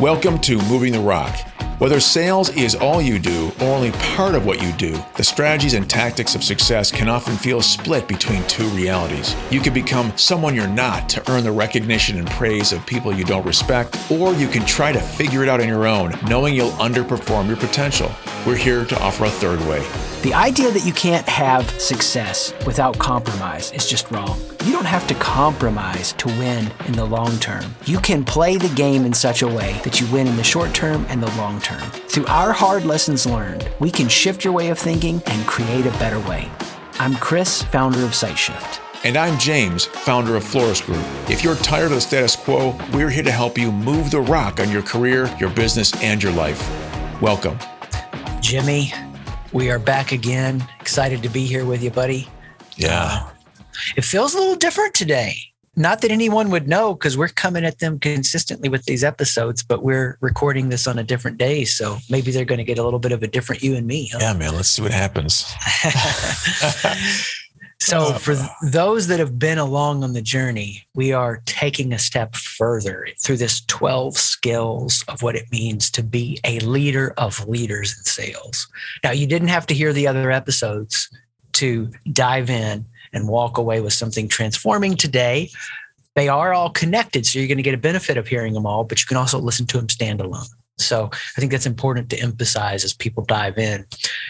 Welcome to Moving the Rock. Whether sales is all you do or only part of what you do, the strategies and tactics of success can often feel split between two realities. You can become someone you're not to earn the recognition and praise of people you don't respect, or you can try to figure it out on your own, knowing you'll underperform your potential. We're here to offer a third way. The idea that you can't have success without compromise is just wrong. You don't have to compromise to win in the long term. You can play the game in such a way that you win in the short term and the long term. Through our hard lessons learned, we can shift your way of thinking and create a better way. I'm Chris, founder of SiteShift. And I'm James, founder of Forrest Group. If you're tired of the status quo, we're here to help you move the rock on your career, your business, and your life. Welcome. Jimmy, we are back again. Excited to be here with you, buddy. Yeah. Uh, it feels a little different today. Not that anyone would know because we're coming at them consistently with these episodes, but we're recording this on a different day. So maybe they're going to get a little bit of a different you and me. Huh? Yeah, man. Let's see what happens. so, uh, for those that have been along on the journey, we are taking a step further through this 12 skills of what it means to be a leader of leaders in sales. Now, you didn't have to hear the other episodes to dive in and walk away with something transforming today. They are all connected, so you're going to get a benefit of hearing them all, but you can also listen to them standalone. So I think that's important to emphasize as people dive in.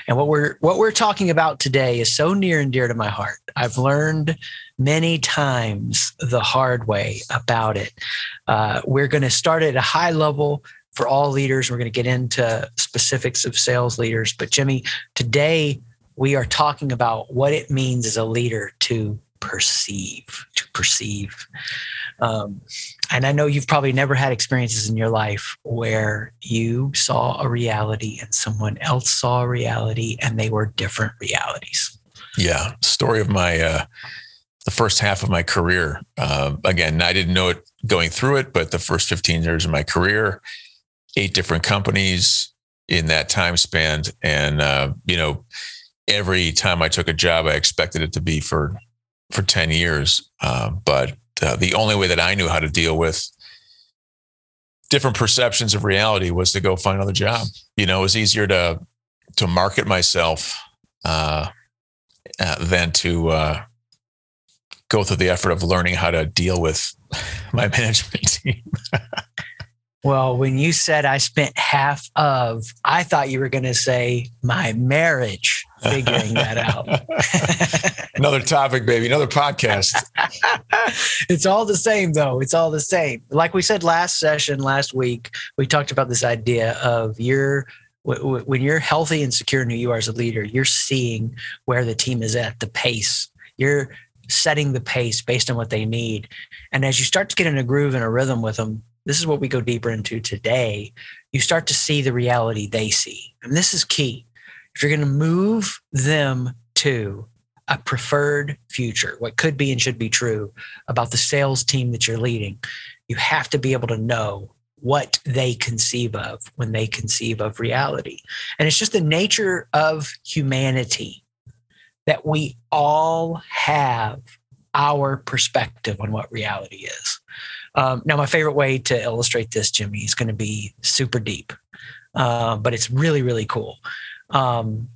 And what we're what we're talking about today is so near and dear to my heart. I've learned many times the hard way about it. Uh, we're going to start at a high level for all leaders. We're going to get into specifics of sales leaders. But Jimmy, today we are talking about what it means as a leader to perceive, to perceive. Um, and I know you've probably never had experiences in your life where you saw a reality and someone else saw a reality and they were different realities. Yeah. Story of my, uh, the first half of my career. Uh, again, I didn't know it going through it, but the first 15 years of my career, eight different companies in that time span. And, uh, you know, every time I took a job, I expected it to be for for ten years. Uh, but uh, the only way that I knew how to deal with different perceptions of reality was to go find another job. You know, it was easier to to market myself uh, uh than to uh, go through the effort of learning how to deal with my management team. Well, when you said I spent half of, I thought you were going to say my marriage figuring that out. another topic, baby, another podcast. it's all the same, though. It's all the same. Like we said last session, last week, we talked about this idea of you're when you're healthy and secure in who you are as a leader, you're seeing where the team is at, the pace. You're setting the pace based on what they need. And as you start to get in a groove and a rhythm with them, this is what we go deeper into today. You start to see the reality they see. And this is key. If you're going to move them to a preferred future, what could be and should be true about the sales team that you're leading, you have to be able to know what they conceive of when they conceive of reality. And it's just the nature of humanity that we all have our perspective on what reality is. Um, now, my favorite way to illustrate this, Jimmy, is going to be super deep, uh, but it's really, really cool. Um,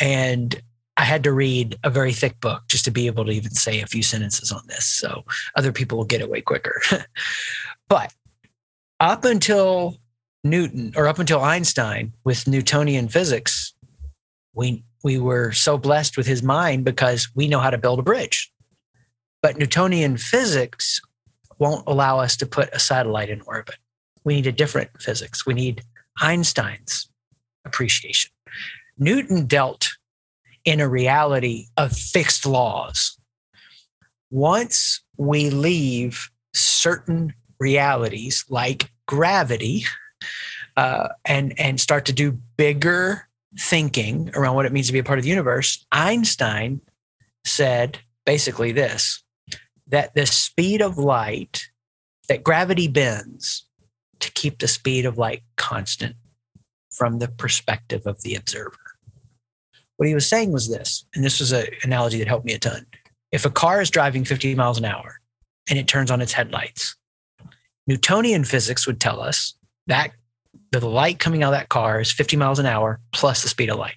and I had to read a very thick book just to be able to even say a few sentences on this. So other people will get it way quicker. but up until Newton or up until Einstein with Newtonian physics, we we were so blessed with his mind because we know how to build a bridge. But Newtonian physics won't allow us to put a satellite in orbit. We need a different physics. We need Einstein's appreciation. Newton dealt in a reality of fixed laws. Once we leave certain realities like gravity uh, and, and start to do bigger thinking around what it means to be a part of the universe, Einstein said basically this that the speed of light, that gravity bends to keep the speed of light constant from the perspective of the observer. What he was saying was this, and this was an analogy that helped me a ton. If a car is driving 50 miles an hour and it turns on its headlights, Newtonian physics would tell us that the light coming out of that car is 50 miles an hour plus the speed of light.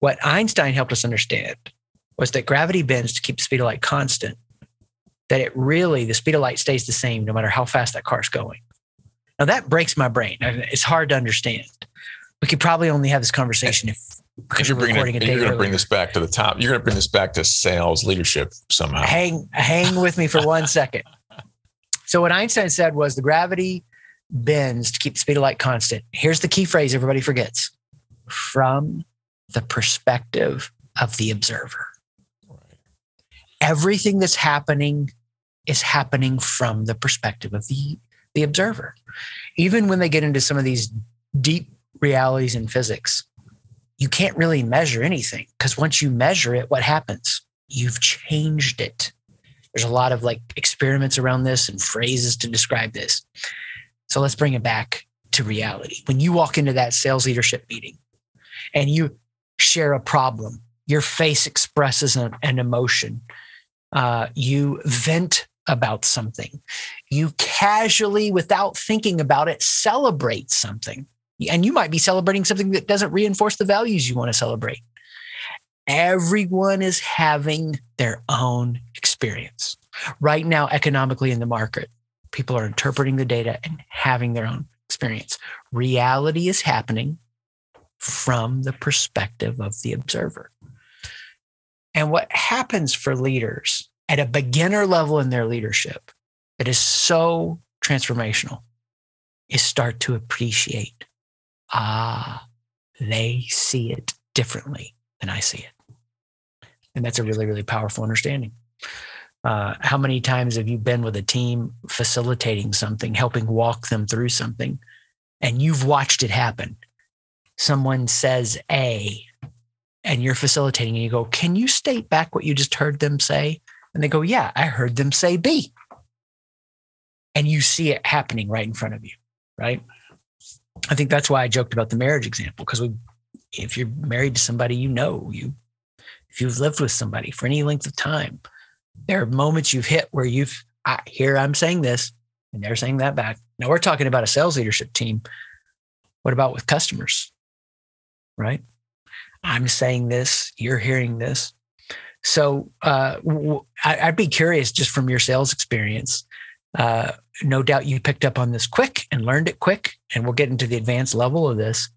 What Einstein helped us understand was that gravity bends to keep the speed of light constant, that it really, the speed of light stays the same no matter how fast that car's going. Now that breaks my brain. It's hard to understand. We could probably only have this conversation if you're, bringing it, you're going to bring this back to the top. You're going to bring this back to sales leadership somehow. Hang, hang with me for one second. So what Einstein said was the gravity bends to keep the speed of light constant. Here's the key phrase everybody forgets: from the perspective of the observer. Everything that's happening is happening from the perspective of the, the observer. Even when they get into some of these deep realities in physics, you can't really measure anything because once you measure it, what happens? You've changed it. There's a lot of like experiments around this and phrases to describe this. So let's bring it back to reality. When you walk into that sales leadership meeting and you share a problem, your face expresses an, an emotion. Uh, you vent about something. You casually, without thinking about it, celebrate something. And you might be celebrating something that doesn't reinforce the values you want to celebrate. Everyone is having their own experience. Right now, economically in the market, people are interpreting the data and having their own experience. Reality is happening from the perspective of the observer. And what happens for leaders at a beginner level in their leadership that is so transformational is start to appreciate ah, they see it differently than I see it. And that's a really, really powerful understanding. Uh, how many times have you been with a team facilitating something, helping walk them through something, and you've watched it happen? Someone says A, and you're facilitating, and you go, Can you state back what you just heard them say? And they go, Yeah, I heard them say B. And you see it happening right in front of you, right? I think that's why I joked about the marriage example because we, if you're married to somebody you know, you, if you've lived with somebody for any length of time, there are moments you've hit where you've I, here I'm saying this and they're saying that back. Now we're talking about a sales leadership team. What about with customers? Right? I'm saying this, you're hearing this. So uh, w- I'd be curious just from your sales experience. Uh, no doubt you picked up on this quick and learned it quick, and we'll get into the advanced level of this.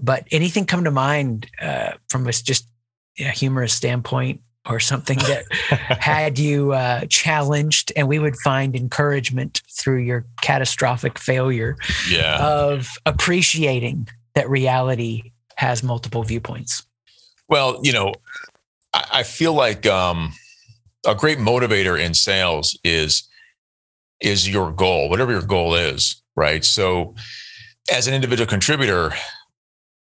But anything come to mind uh, from a just a humorous standpoint or something that had you uh, challenged and we would find encouragement through your catastrophic failure yeah. of appreciating that reality has multiple viewpoints well you know i, I feel like um, a great motivator in sales is is your goal whatever your goal is right? So as an individual contributor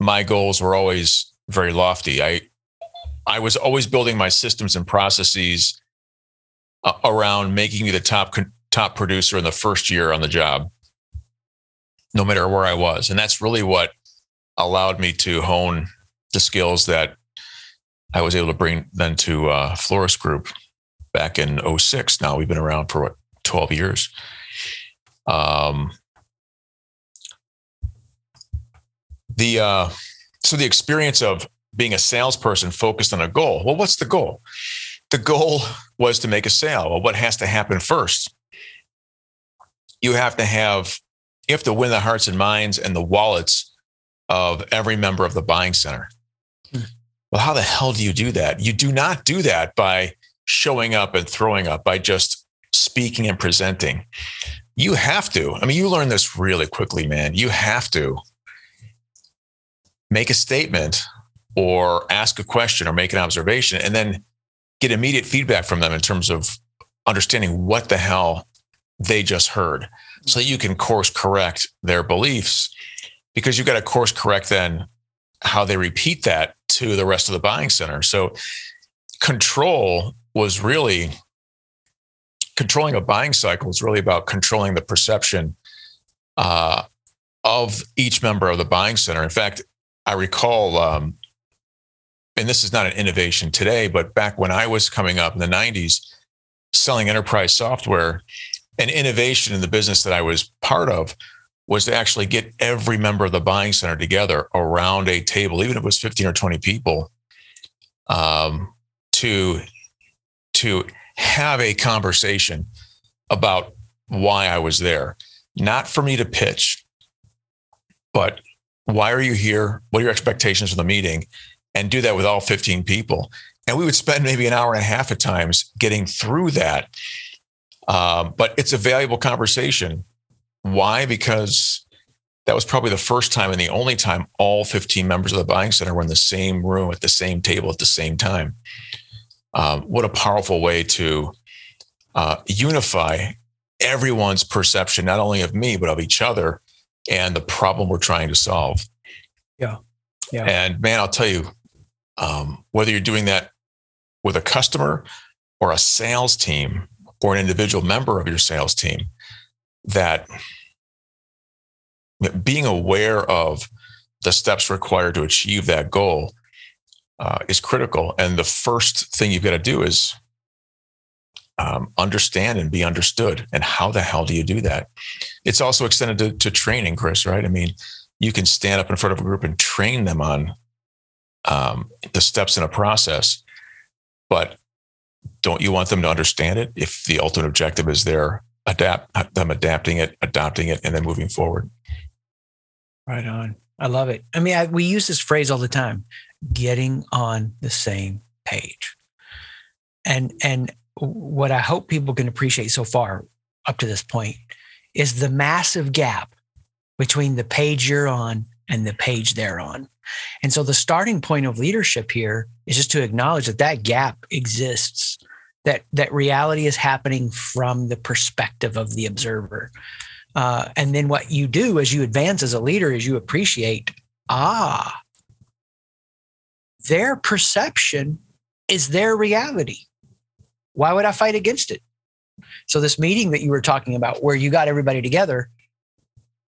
my goals were always very lofty. I I was always building my systems and processes uh, around making me the top top producer in the first year on the job, no matter where I was, and that's really what allowed me to hone the skills that I was able to bring then to uh, Forrest Group back in 06. Now we've been around for what 12 years. Um, the uh, so the experience of being a salesperson focused on a goal. Well, what's the goal? The goal was to make a sale. Well, what has to happen first? You have to have you have to win the hearts and minds and the wallets of every member of the buying center. Hmm. Well, how the hell do you do that? You do not do that by showing up and throwing up, by just speaking and presenting. You have to. I mean, you learn this really quickly, man. You have to make a statement or ask a question or make an observation and then get immediate feedback from them in terms of understanding what the hell they just heard so that you can course correct their beliefs because you've got to course correct then how they repeat that to the rest of the buying center so control was really controlling a buying cycle is really about controlling the perception uh, of each member of the buying center. In fact i recall um, and this is not an innovation today, but back when I was coming up in the 90s, selling enterprise software, an innovation in the business that I was part of was to actually get every member of the buying center together around a table, even if it was 15 or 20 people, um, to to have a conversation about why I was there. Not for me to pitch, but why are you here? What are your expectations for the meeting? And do that with all 15 people. And we would spend maybe an hour and a half at times getting through that. Um, but it's a valuable conversation. Why? Because that was probably the first time and the only time all 15 members of the buying center were in the same room at the same table at the same time. Um, what a powerful way to uh, unify everyone's perception, not only of me, but of each other and the problem we're trying to solve. Yeah. Yeah. And man, I'll tell you, um, whether you're doing that with a customer or a sales team or an individual member of your sales team, that being aware of the steps required to achieve that goal uh, is critical. And the first thing you've got to do is um, understand and be understood. And how the hell do you do that? It's also extended to, to, training, Chris, right? I mean, you can stand up in front of a group and train them on um, the steps in a process, but don't you want them to understand it if the ultimate objective is their adapt them adapting it, adopting it, and then moving forward? Right on. I love it. I mean, I, we use this phrase all the time: getting on the same page. And and what I hope people can appreciate so far up to this point is the massive gap between the page you're on and the page they're on. And so the starting point of leadership here is just to acknowledge that that gap exists, that that reality is happening from the perspective of the observer. Uh, and then what you do as you advance as a leader is you appreciate, ah, their perception is their reality. Why would I fight against it? So this meeting that you were talking about, where you got everybody together,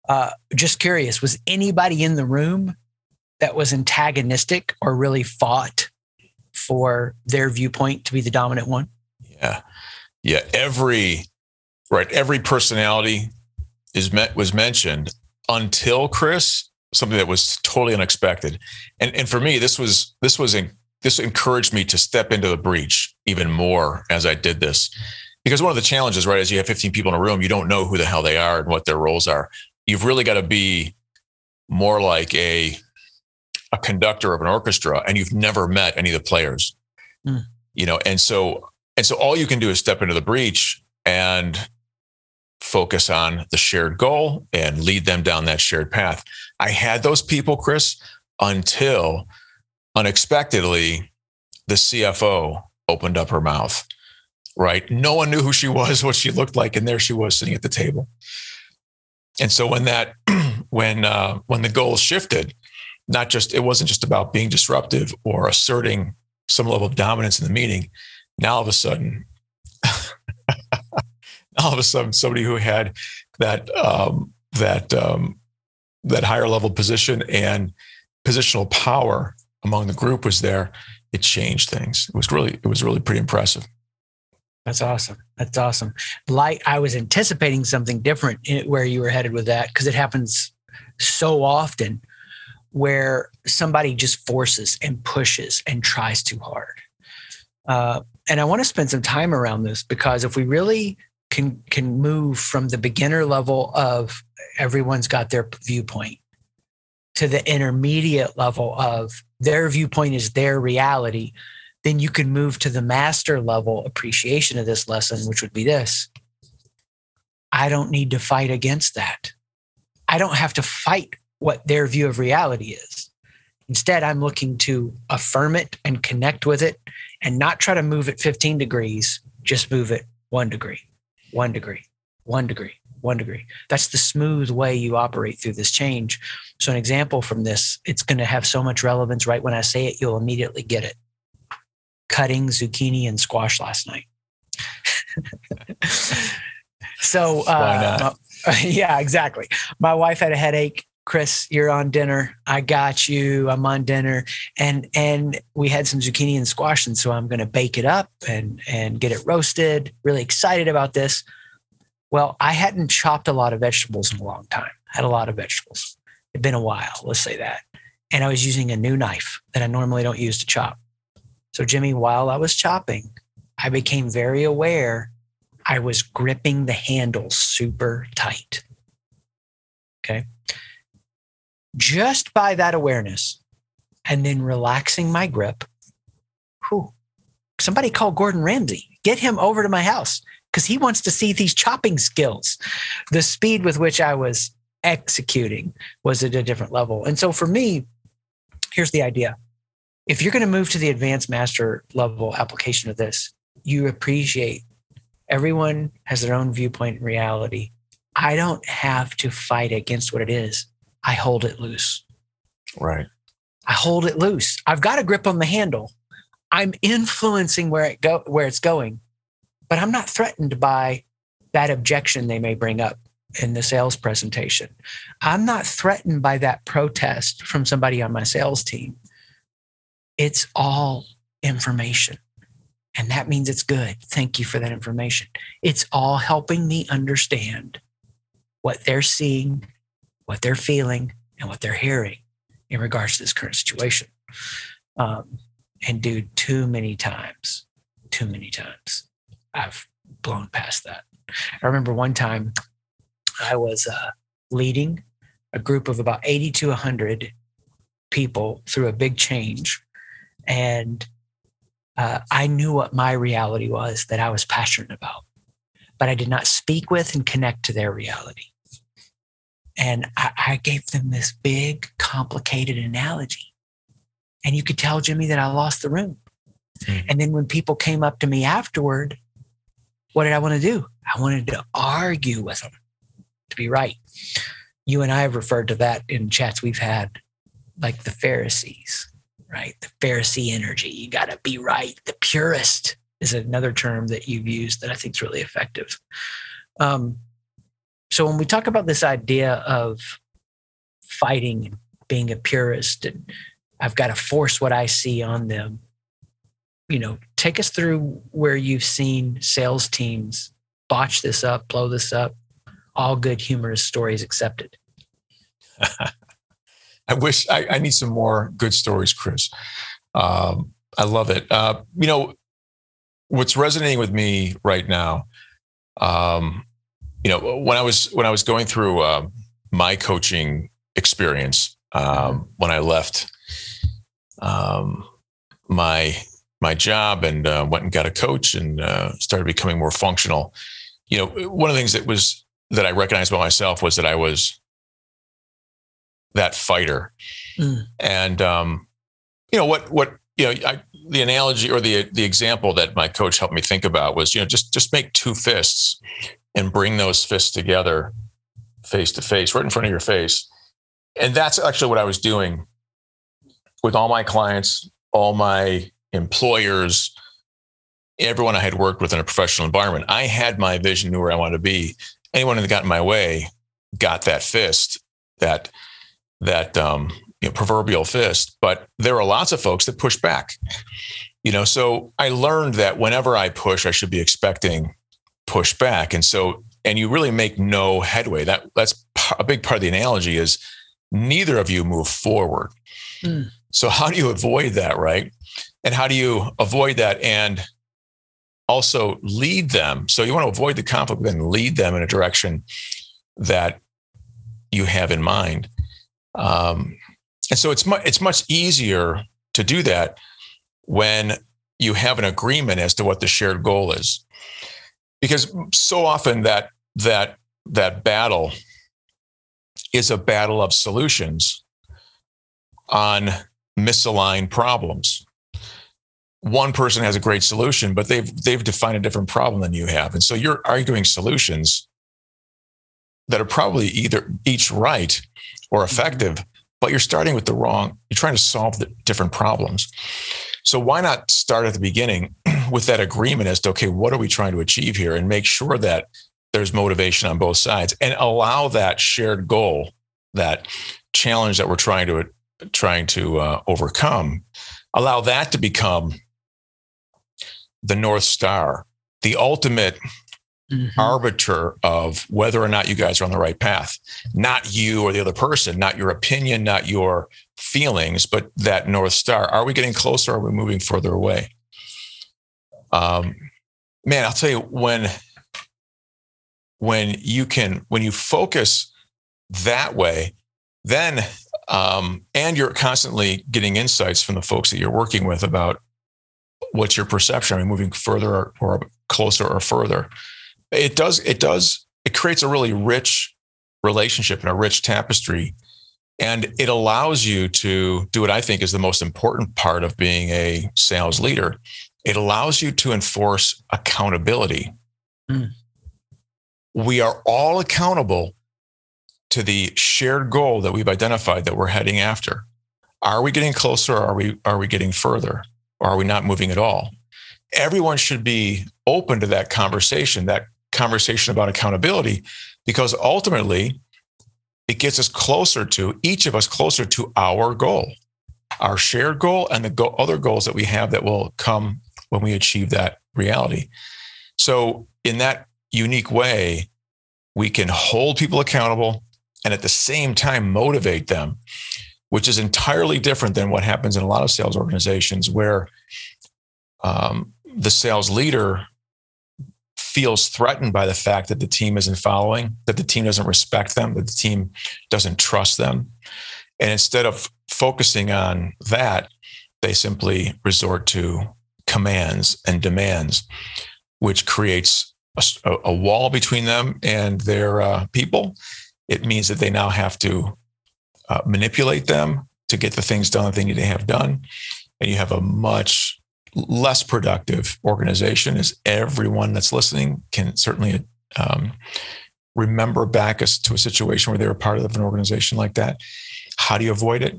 uh, just curious, was anybody in the room that was antagonistic or really fought for their viewpoint to be the dominant one? Yeah, yeah. Every right, every personality is met was mentioned until Chris something that was totally unexpected, and and for me this was this was in, this encouraged me to step into the breach even more as I did this. Because one of the challenges, right, is you have 15 people in a room, you don't know who the hell they are and what their roles are. You've really got to be more like a a conductor of an orchestra and you've never met any of the players. Mm. You know, and so and so all you can do is step into the breach and focus on the shared goal and lead them down that shared path. I had those people, Chris, until unexpectedly, the CFO opened up her mouth. Right. No one knew who she was, what she looked like. And there she was sitting at the table. And so when that, when, uh, when the goals shifted, not just, it wasn't just about being disruptive or asserting some level of dominance in the meeting. Now all of a sudden, all of a sudden, somebody who had that, um, that, um, that higher level position and positional power among the group was there, it changed things. It was really, it was really pretty impressive. That's awesome. That's awesome. Like I was anticipating something different where you were headed with that because it happens so often where somebody just forces and pushes and tries too hard. Uh, and I want to spend some time around this because if we really can can move from the beginner level of everyone's got their viewpoint to the intermediate level of their viewpoint is their reality, then you can move to the master level appreciation of this lesson, which would be this I don't need to fight against that. I don't have to fight what their view of reality is. Instead, I'm looking to affirm it and connect with it and not try to move it 15 degrees, just move it one degree, one degree, one degree, one degree. That's the smooth way you operate through this change. So, an example from this, it's going to have so much relevance right when I say it, you'll immediately get it. Cutting zucchini and squash last night. so, uh, yeah, exactly. My wife had a headache. Chris, you're on dinner. I got you. I'm on dinner, and and we had some zucchini and squash, and so I'm going to bake it up and and get it roasted. Really excited about this. Well, I hadn't chopped a lot of vegetables in a long time. I had a lot of vegetables. It'd been a while, let's say that. And I was using a new knife that I normally don't use to chop. So, Jimmy, while I was chopping, I became very aware I was gripping the handle super tight. Okay. Just by that awareness and then relaxing my grip, whew, somebody call Gordon Ramsay, get him over to my house because he wants to see these chopping skills. The speed with which I was executing was at a different level. And so for me, here's the idea if you're going to move to the advanced master level application of this, you appreciate everyone has their own viewpoint and reality. I don't have to fight against what it is. I hold it loose. Right. I hold it loose. I've got a grip on the handle. I'm influencing where it go where it's going, but I'm not threatened by that objection they may bring up in the sales presentation. I'm not threatened by that protest from somebody on my sales team. It's all information. And that means it's good. Thank you for that information. It's all helping me understand what they're seeing, what they're feeling, and what they're hearing in regards to this current situation. Um, and dude, too many times, too many times, I've blown past that. I remember one time I was uh, leading a group of about 80 to 100 people through a big change. And uh, I knew what my reality was that I was passionate about, but I did not speak with and connect to their reality. And I, I gave them this big, complicated analogy. And you could tell Jimmy that I lost the room. Mm-hmm. And then when people came up to me afterward, what did I want to do? I wanted to argue with them to be right. You and I have referred to that in chats we've had, like the Pharisees right? The Pharisee energy. You got to be right. The purist is another term that you've used that I think is really effective. Um, so when we talk about this idea of fighting, and being a purist, and I've got to force what I see on them, you know, take us through where you've seen sales teams botch this up, blow this up. All good humorous stories accepted. I wish I, I, need some more good stories, Chris. Um, I love it. Uh, you know, what's resonating with me right now, um, you know, when I was when I was going through uh, my coaching experience um, when I left um, my my job and uh, went and got a coach and uh, started becoming more functional. You know, one of the things that was that I recognized about myself was that I was that fighter. Mm. And um, you know what what you know I, the analogy or the the example that my coach helped me think about was you know just just make two fists and bring those fists together face to face right in front of your face. And that's actually what I was doing with all my clients, all my employers, everyone I had worked with in a professional environment. I had my vision, knew where I wanted to be. Anyone that got in my way got that fist that that um, you know, proverbial fist, but there are lots of folks that push back. You know, so I learned that whenever I push, I should be expecting pushback, and so and you really make no headway. That that's a big part of the analogy is neither of you move forward. Mm. So how do you avoid that, right? And how do you avoid that and also lead them? So you want to avoid the conflict, then lead them in a direction that you have in mind. Um, and so it's much it's much easier to do that when you have an agreement as to what the shared goal is, because so often that that that battle is a battle of solutions on misaligned problems. One person has a great solution, but they've they've defined a different problem than you have, and so you're arguing solutions that are probably either each right or mm-hmm. effective, but you're starting with the wrong, you're trying to solve the different problems. So why not start at the beginning with that agreement as to, okay, what are we trying to achieve here and make sure that there's motivation on both sides and allow that shared goal, that challenge that we're trying to trying to uh, overcome, allow that to become the North Star, the ultimate mm-hmm. arbiter of whether or not you guys are on the right path. Not you or the other person, not your opinion, not your feelings, but that North Star. Are we getting closer? Or are we moving further away? Um, man, I'll tell you when when you can when you focus that way, then um, and you're constantly getting insights from the folks that you're working with about what's your perception? Are we moving further or, or closer or further? It does. It does. It creates a really rich relationship and a rich tapestry, and it allows you to do what I think is the most important part of being a sales leader. It allows you to enforce accountability. Mm. We are all accountable to the shared goal that we've identified that we're heading after. Are we getting closer? Or are we are we getting further? Or are we not moving at all? Everyone should be open to that conversation, that conversation about accountability, because ultimately it gets us closer to each of us closer to our goal, our shared goal, and the go- other goals that we have that will come when we achieve that reality. So, in that unique way, we can hold people accountable and at the same time motivate them, which is entirely different than what happens in a lot of sales organizations where um, the sales leader feels threatened by the fact that the team isn't following, that the team doesn't respect them, that the team doesn't trust them. And instead of focusing on that, they simply resort to commands and demands, which creates a, a wall between them and their uh, people. It means that they now have to uh, manipulate them to get the things done that they need to have done. And you have a much less productive organization, as everyone that's listening can certainly um, remember back to a situation where they were part of an organization like that. How do you avoid it?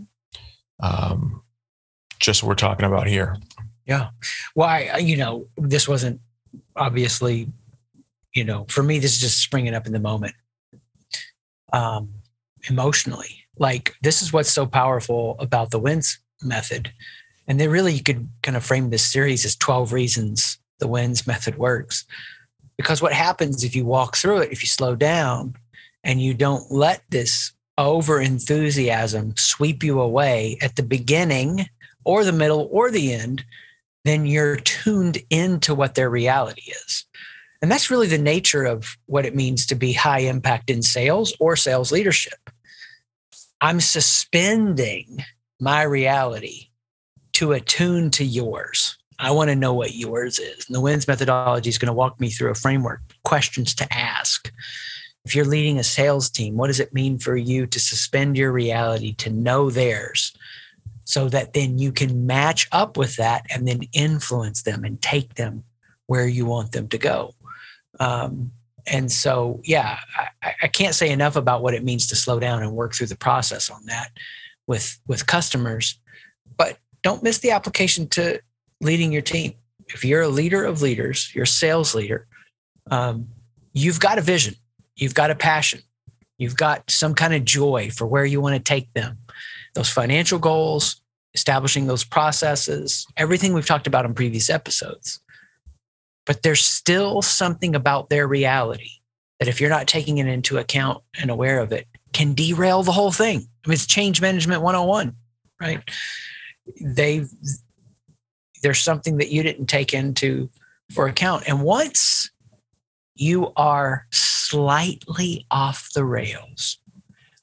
Um, just what we're talking about here. Yeah. Well, I, you know, this wasn't obviously, you know, for me, this is just springing up in the moment um, emotionally. Like, this is what's so powerful about the wins method and then really you could kind of frame this series as 12 reasons the wins method works. Because what happens if you walk through it, if you slow down and you don't let this over enthusiasm sweep you away at the beginning or the middle or the end, then you're tuned into what their reality is. And that's really the nature of what it means to be high impact in sales or sales leadership. I'm suspending my reality to attune to yours. I want to know what yours is. And the WINS methodology is going to walk me through a framework, questions to ask. If you're leading a sales team, what does it mean for you to suspend your reality to know theirs so that then you can match up with that and then influence them and take them where you want them to go? Um, and so, yeah, I, I can't say enough about what it means to slow down and work through the process on that with with customers. But don't miss the application to leading your team. If you're a leader of leaders, you're a sales leader, um, you've got a vision, you've got a passion, you've got some kind of joy for where you want to take them. Those financial goals, establishing those processes, everything we've talked about in previous episodes. But there's still something about their reality that if you're not taking it into account and aware of it, can derail the whole thing. I mean, it's change management 101, right? they there's something that you didn't take into for account. And once you are slightly off the rails,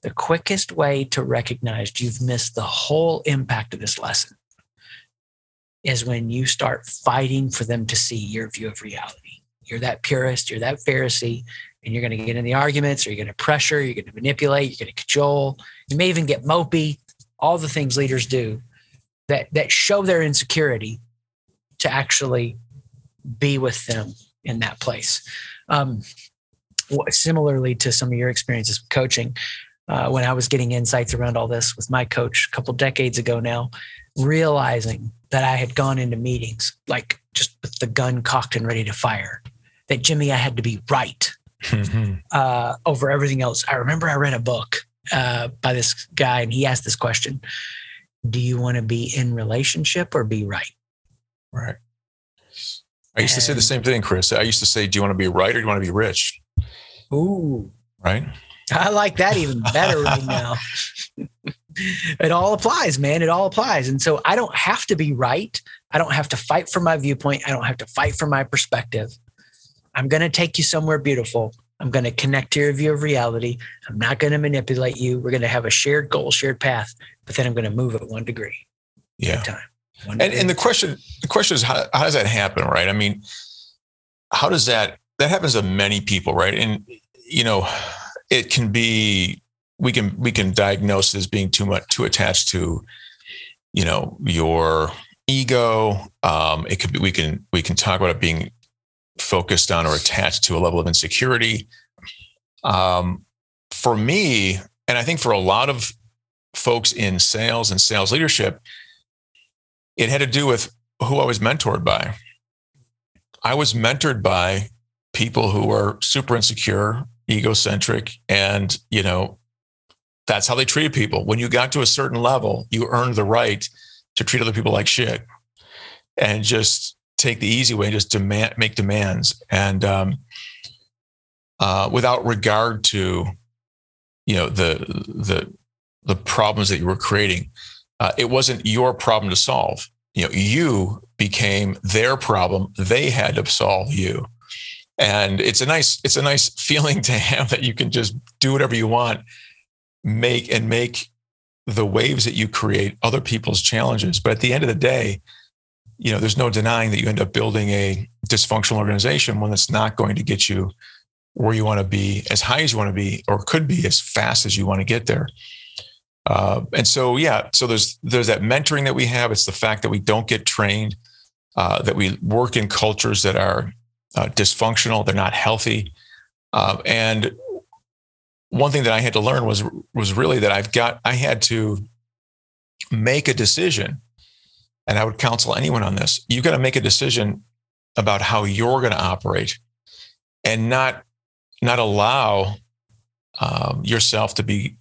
the quickest way to recognize you've missed the whole impact of this lesson is when you start fighting for them to see your view of reality. You're that purist, you're that Pharisee, and you're going to get in the arguments, or you're going to pressure, you're going to manipulate, you're going to cajole. You may even get mopey, all the things leaders do that that show their insecurity to actually be with them in that place. Um, similarly to some of your experiences with coaching, uh, when I was getting insights around all this with my coach a couple decades ago now, realizing that I had gone into meetings like just with the gun cocked and ready to fire, that Jimmy, I had to be right mm-hmm. uh, over everything else. I remember I read a book uh, by this guy and he asked this question do you want to be in relationship or be right? Right. I used to say the same thing, Chris. I used to say, "Do you want to be right or do you want to be rich?" Ooh, Right? I like that even better right now. it all applies, man. It all applies. And so I don't have to be right. I don't have to fight for my viewpoint. I don't have to fight for my perspective. I'm going to take you somewhere beautiful. I'm going to connect to your view of reality. I'm not going to manipulate you. We're going to have a shared goal, shared path, but then I'm going to move it one degree Yeah. a time. One And, degree. and the question, the question is, how, how does that happen, right? I mean, how does that that happens to many people, right? And you know, it can be we can we can diagnose it as being too much too attached to, you know, your ego. Um, it could be we can we can talk about it being focused on or attached to a level of insecurity. Um, for me, and I think for a lot of folks in sales and sales leadership, it had to do with who I was mentored by. I was mentored by people who were super insecure, egocentric, and you know, that's how they treated people. When you got to a certain level, you earned the right to treat other people like shit and just take the easy way, just demand make demands and um, uh, without regard to you know the the the problems that you were creating. Uh, it wasn't your problem to solve. You know, you became their problem. They had to solve you. And it's a nice, it's a nice feeling to have that you can just do whatever you want, make and make the waves that you create other people's challenges. But at the end of the day, you know, there's no denying that you end up building a dysfunctional organization, one that's not going to get you where you want to be, as high as you want to be, or could be as fast as you want to get there. Uh, and so, yeah, so there's there's that mentoring that we have. It's the fact that we don't get trained, uh, that we work in cultures that are uh, dysfunctional, they're not healthy. Uh, and one thing that I had to learn was was really that I've got I had to make a decision, and I would counsel anyone on this. You've got to make a decision about how you're going to operate, and not not allow um, yourself to be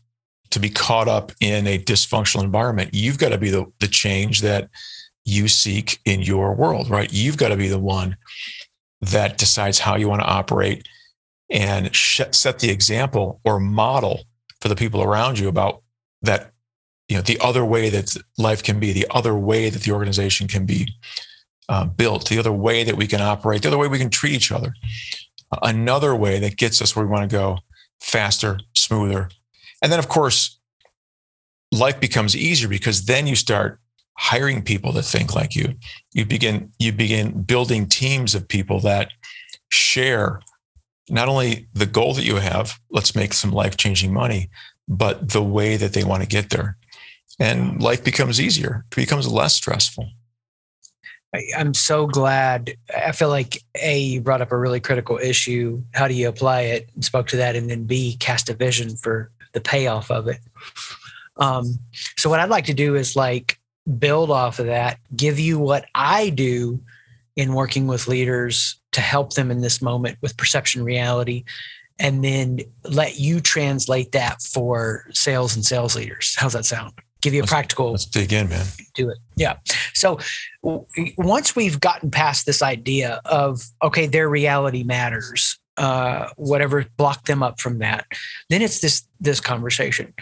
to be caught up in a dysfunctional environment. You've got to be the the change that you seek in your world, right? You've got to be the one that decides how you want to operate and sh- set the example or model for the people around you about that you know the other way that life can be the other way that the organization can be uh, built the other way that we can operate the other way we can treat each other. Another way that gets us where we want to go faster smoother. And then of course life becomes easier because then you start hiring people that think like you you begin you begin building teams of people that share not only the goal that you have let's make some life-changing money but the way that they want to get there and life becomes easier it becomes less stressful I'm so glad. I feel like A, you brought up a really critical issue. How do you apply it? And spoke to that. And then B, cast a vision for the payoff of it. Um, so, what I'd like to do is like build off of that, give you what I do in working with leaders to help them in this moment with perception reality, and then let you translate that for sales and sales leaders. How's that sound? Give you a Let's- practical let's dig in man do it. Yeah. So w- once we've gotten past this idea of okay, their reality matters, uh, whatever blocked them up from that, then it's this this conversation.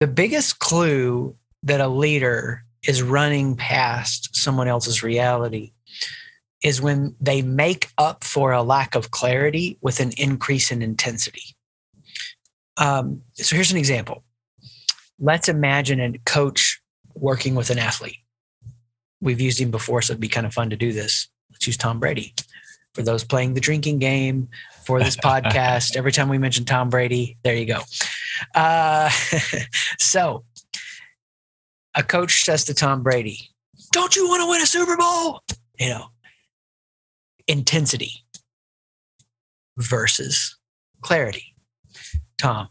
The biggest clue that a leader is running past someone else's reality is when they make up for a lack of clarity with an increase in intensity. Um, so here's an example. Let's imagine a coach working with an athlete. We've used him before, so it'd be kind of fun to do this. Let's use Tom Brady. For those playing the drinking game for this podcast, every time we mention Tom Brady, there you go. Uh, so a coach says to Tom Brady, Don't you want to win a Super Bowl? You know, intensity versus clarity. Tom,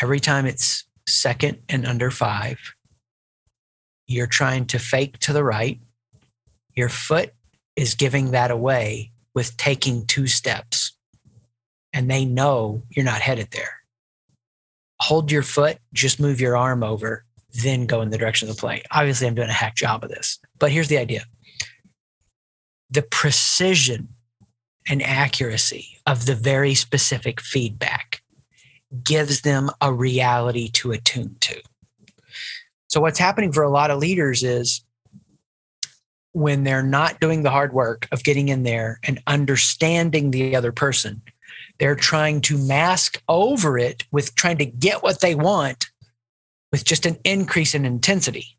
every time it's second and under five, you're trying to fake to the right. Your foot is giving that away with taking two steps. And they know you're not headed there. Hold your foot, just move your arm over, then go in the direction of the play. Obviously, I'm doing a hack job of this, but here's the idea the precision and accuracy of the very specific feedback gives them a reality to attune to. So, what's happening for a lot of leaders is when they're not doing the hard work of getting in there and understanding the other person, they're trying to mask over it with trying to get what they want with just an increase in intensity.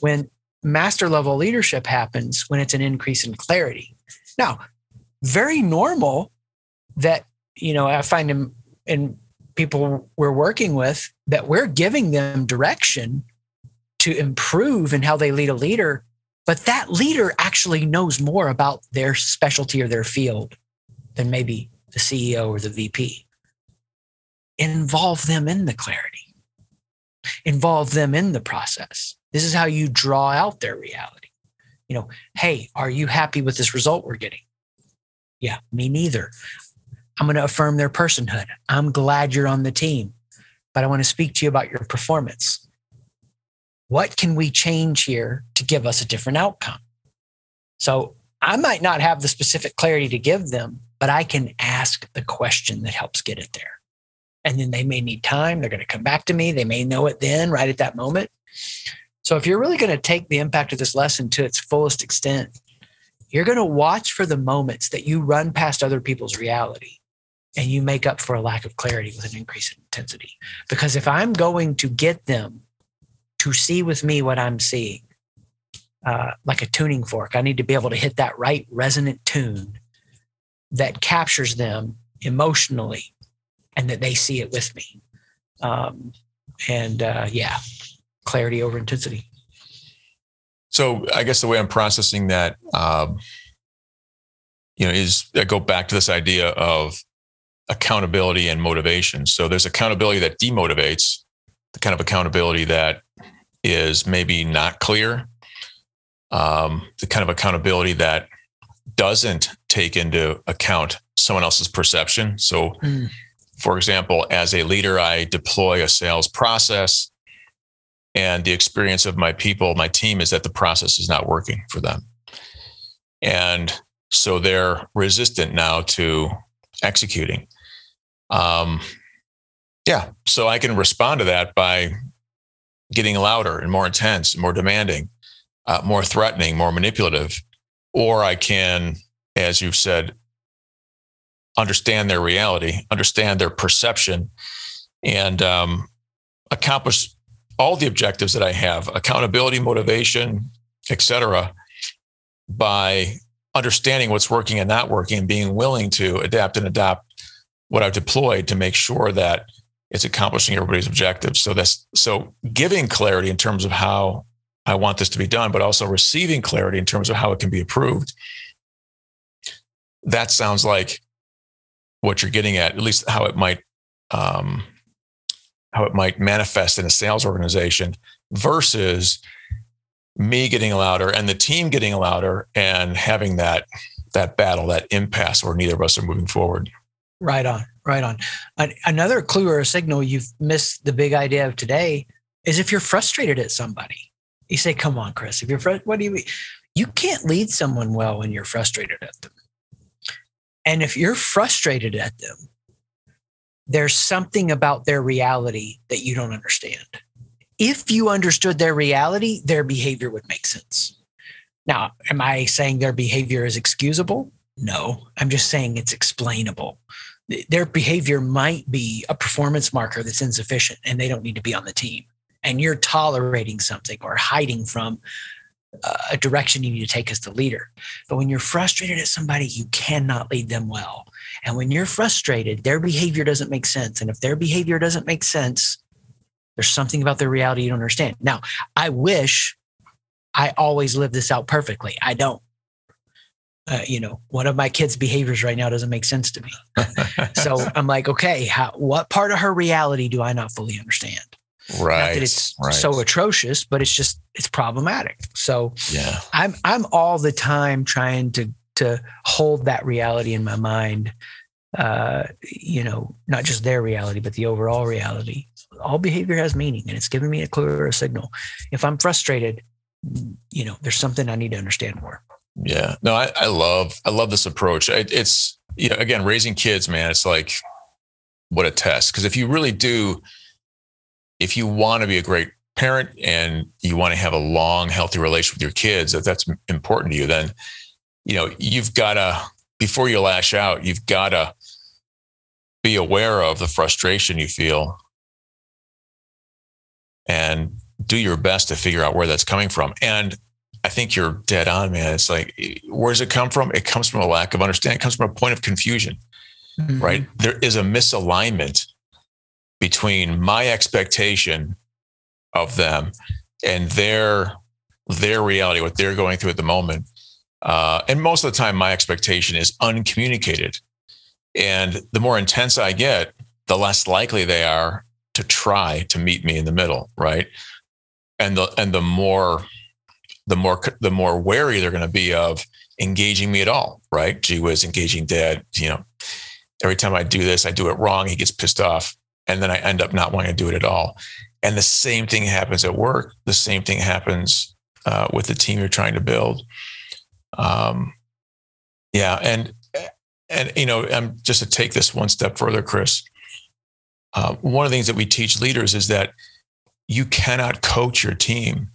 When master level leadership happens, when it's an increase in clarity. Now, very normal that, you know, I find in, in people we're working with that we're giving them direction to improve in how they lead a leader, but that leader actually knows more about their specialty or their field than maybe the CEO or the VP. Involve them in the clarity, involve them in the process. This is how you draw out their reality. You know, hey, are you happy with this result we're getting? Yeah, me neither. I'm going to affirm their personhood. I'm glad you're on the team, but I want to speak to you about your performance. What can we change here to give us a different outcome? So I might not have the specific clarity to give them, but I can ask the question that helps get it there. And then they may need time. They're going to come back to me. They may know it then, right at that moment. So if you're really going to take the impact of this lesson to its fullest extent, you're going to watch for the moments that you run past other people's reality and you make up for a lack of clarity with an increase in intensity. Because if I'm going to get them to see with me what I'm seeing, uh, like a tuning fork, I need to be able to hit that right resonant tune that captures them emotionally and that they see it with me. Um, and uh, yeah, clarity over intensity. So I guess the way I'm processing that, um, you know, is I go back to this idea of accountability and motivation. So there's accountability that demotivates, the kind of accountability that is maybe not clear, um, the kind of accountability that doesn't take into account someone else's perception. So, mm. For example, as a leader, I deploy a sales process and the experience of my people, my team is that the process is not working for them. And so they're resistant now to executing. Um, yeah. So I can respond to that by getting louder and more intense, more demanding, uh, more threatening, more manipulative. Or I can, as you've said, understand their reality, understand their perception, and um, accomplish all the objectives that I have accountability, motivation, etc., by understanding what's working and not working and being willing to adapt and adopt what I've deployed to make sure that it's accomplishing everybody's objectives. So that's so giving clarity in terms of how I want this to be done, but also receiving clarity in terms of how it can be approved. That sounds like what you're getting at, at least how it might um, how it might manifest in a sales organization versus me getting louder and the team getting louder and having that that battle, that impasse where neither of us are moving forward. Right on, right on. Another clue or a signal you've missed the big idea of today is if you're frustrated at somebody. You say, "Come on, Chris. If you're fr- what do you mean? You can't lead someone well when you're frustrated at them." And if you're frustrated at them, there's something about their reality that you don't understand. If you understood their reality, their behavior would make sense. Now, am I saying their behavior is excusable? No, I'm just saying it's explainable. Their behavior might be a performance marker that's insufficient and they don't need to be on the team. And you're tolerating something or hiding from a direction you need to take as the leader. But when you're frustrated at somebody, you cannot lead them well. And when you're frustrated, their behavior doesn't make sense. And if their behavior doesn't make sense, there's something about their reality you don't understand. Now, I wish I always live this out perfectly. I don't. Uh, you know, one of my kids' behaviors right now doesn't make sense to me. so I'm like, okay, how, what part of her reality do I not fully understand? Right. Not that it's right. so atrocious, but it's just it's problematic. So yeah, I'm I'm all the time trying to to hold that reality in my mind. Uh, you know, not just their reality, but the overall reality. All behavior has meaning, and it's giving me a clearer signal. If I'm frustrated, you know, there's something I need to understand more. Yeah. No, I, I love I love this approach. I, it's you know again raising kids, man. It's like what a test because if you really do, if you want to be a great parent and you want to have a long, healthy relationship with your kids, if that's important to you, then you know you've got to before you lash out, you've got to be aware of the frustration you feel and do your best to figure out where that's coming from. And I think you're dead on, man. It's like, where does it come from? It comes from a lack of understanding. It comes from a point of confusion, mm-hmm. right? There is a misalignment between my expectation of them and their their reality, what they're going through at the moment. Uh, and most of the time, my expectation is uncommunicated. And the more intense I get, the less likely they are to try to meet me in the middle, right? And the and the more the more the more wary they're going to be of engaging me at all, right? Gee whiz, engaging dad. You know, every time I do this, I do it wrong. He gets pissed off, and then I end up not wanting to do it at all. And the same thing happens at work. The same thing happens uh, with the team you're trying to build. Um, yeah, and and you know, um, just to take this one step further, Chris. Uh, one of the things that we teach leaders is that you cannot coach your team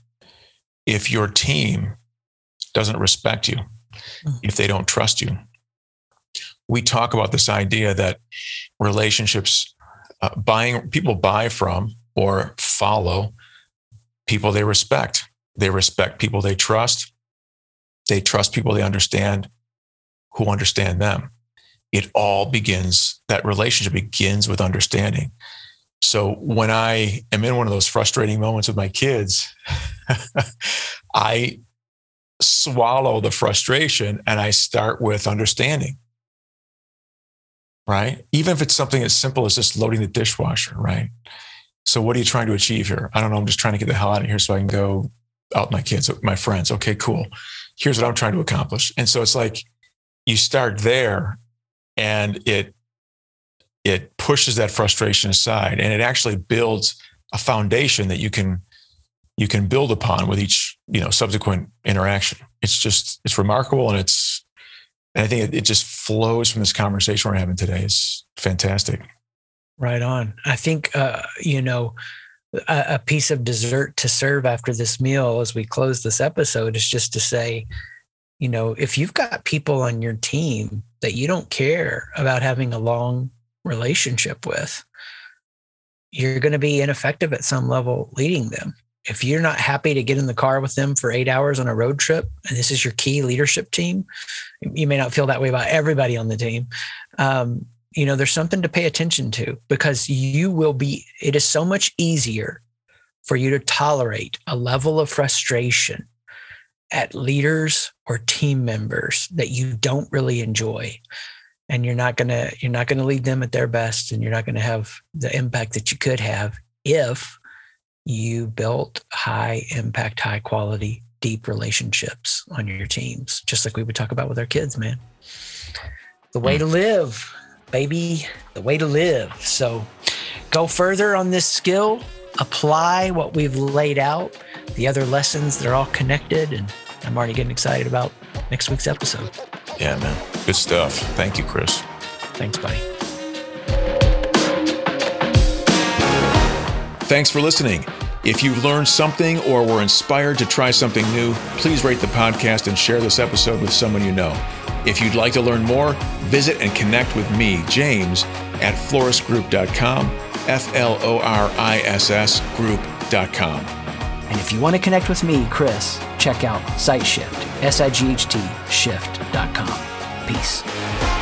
if your team doesn't respect you, mm-hmm. if they don't trust you. We talk about this idea that relationships, uh, buying people buy from or follow people they respect. They respect people they trust. They trust people they understand who understand them. It all begins, that relationship begins with understanding. So when I am in one of those frustrating moments with my kids, I swallow the frustration and I start with understanding. Right? Even if it's something as simple as just loading the dishwasher, right? So what are you trying to achieve here? I don't know. I'm just trying to get the hell out of here so I can go out with my kids, my friends. Okay, cool. Here's what I'm trying to accomplish. And so it's like you start there and it it pushes that frustration aside and it actually builds a foundation that you can you can build upon with each you know subsequent interaction it's just it's remarkable and it's and i think it, it just flows from this conversation we're having today is fantastic right on i think uh you know a, a piece of dessert to serve after this meal as we close this episode is just to say you know if you've got people on your team that you don't care about having a long relationship with, you're going to be ineffective at some level leading them. If you're not happy to get in the car with them for eight hours on a road trip, and this is your key leadership team, you may not feel that way about everybody on the team. Um, you know, there's something to pay attention to because you will be, it is so much easier for you to tolerate a level of frustration at leaders or team members that you don't really enjoy and you're not going to you're not going to lead them at their best and you're not going to have the impact that you could have if you built high impact high quality deep relationships on your teams just like we would talk about with our kids man the way to mm. live baby the way to live so go further on this skill apply what we've laid out the other lessons that are all connected and i'm already getting excited about next week's episode yeah, man. Good stuff. Thank you, Chris. Thanks, buddy. Thanks for listening. If you've learned something or were inspired to try something new, please rate the podcast and share this episode with someone you know. If you'd like to learn more, visit and connect with me, James, at florissgroup.com, F L O R I S S group.com. And if you want to connect with me, Chris, check out SightShift, S I G H T shift.com. Peace.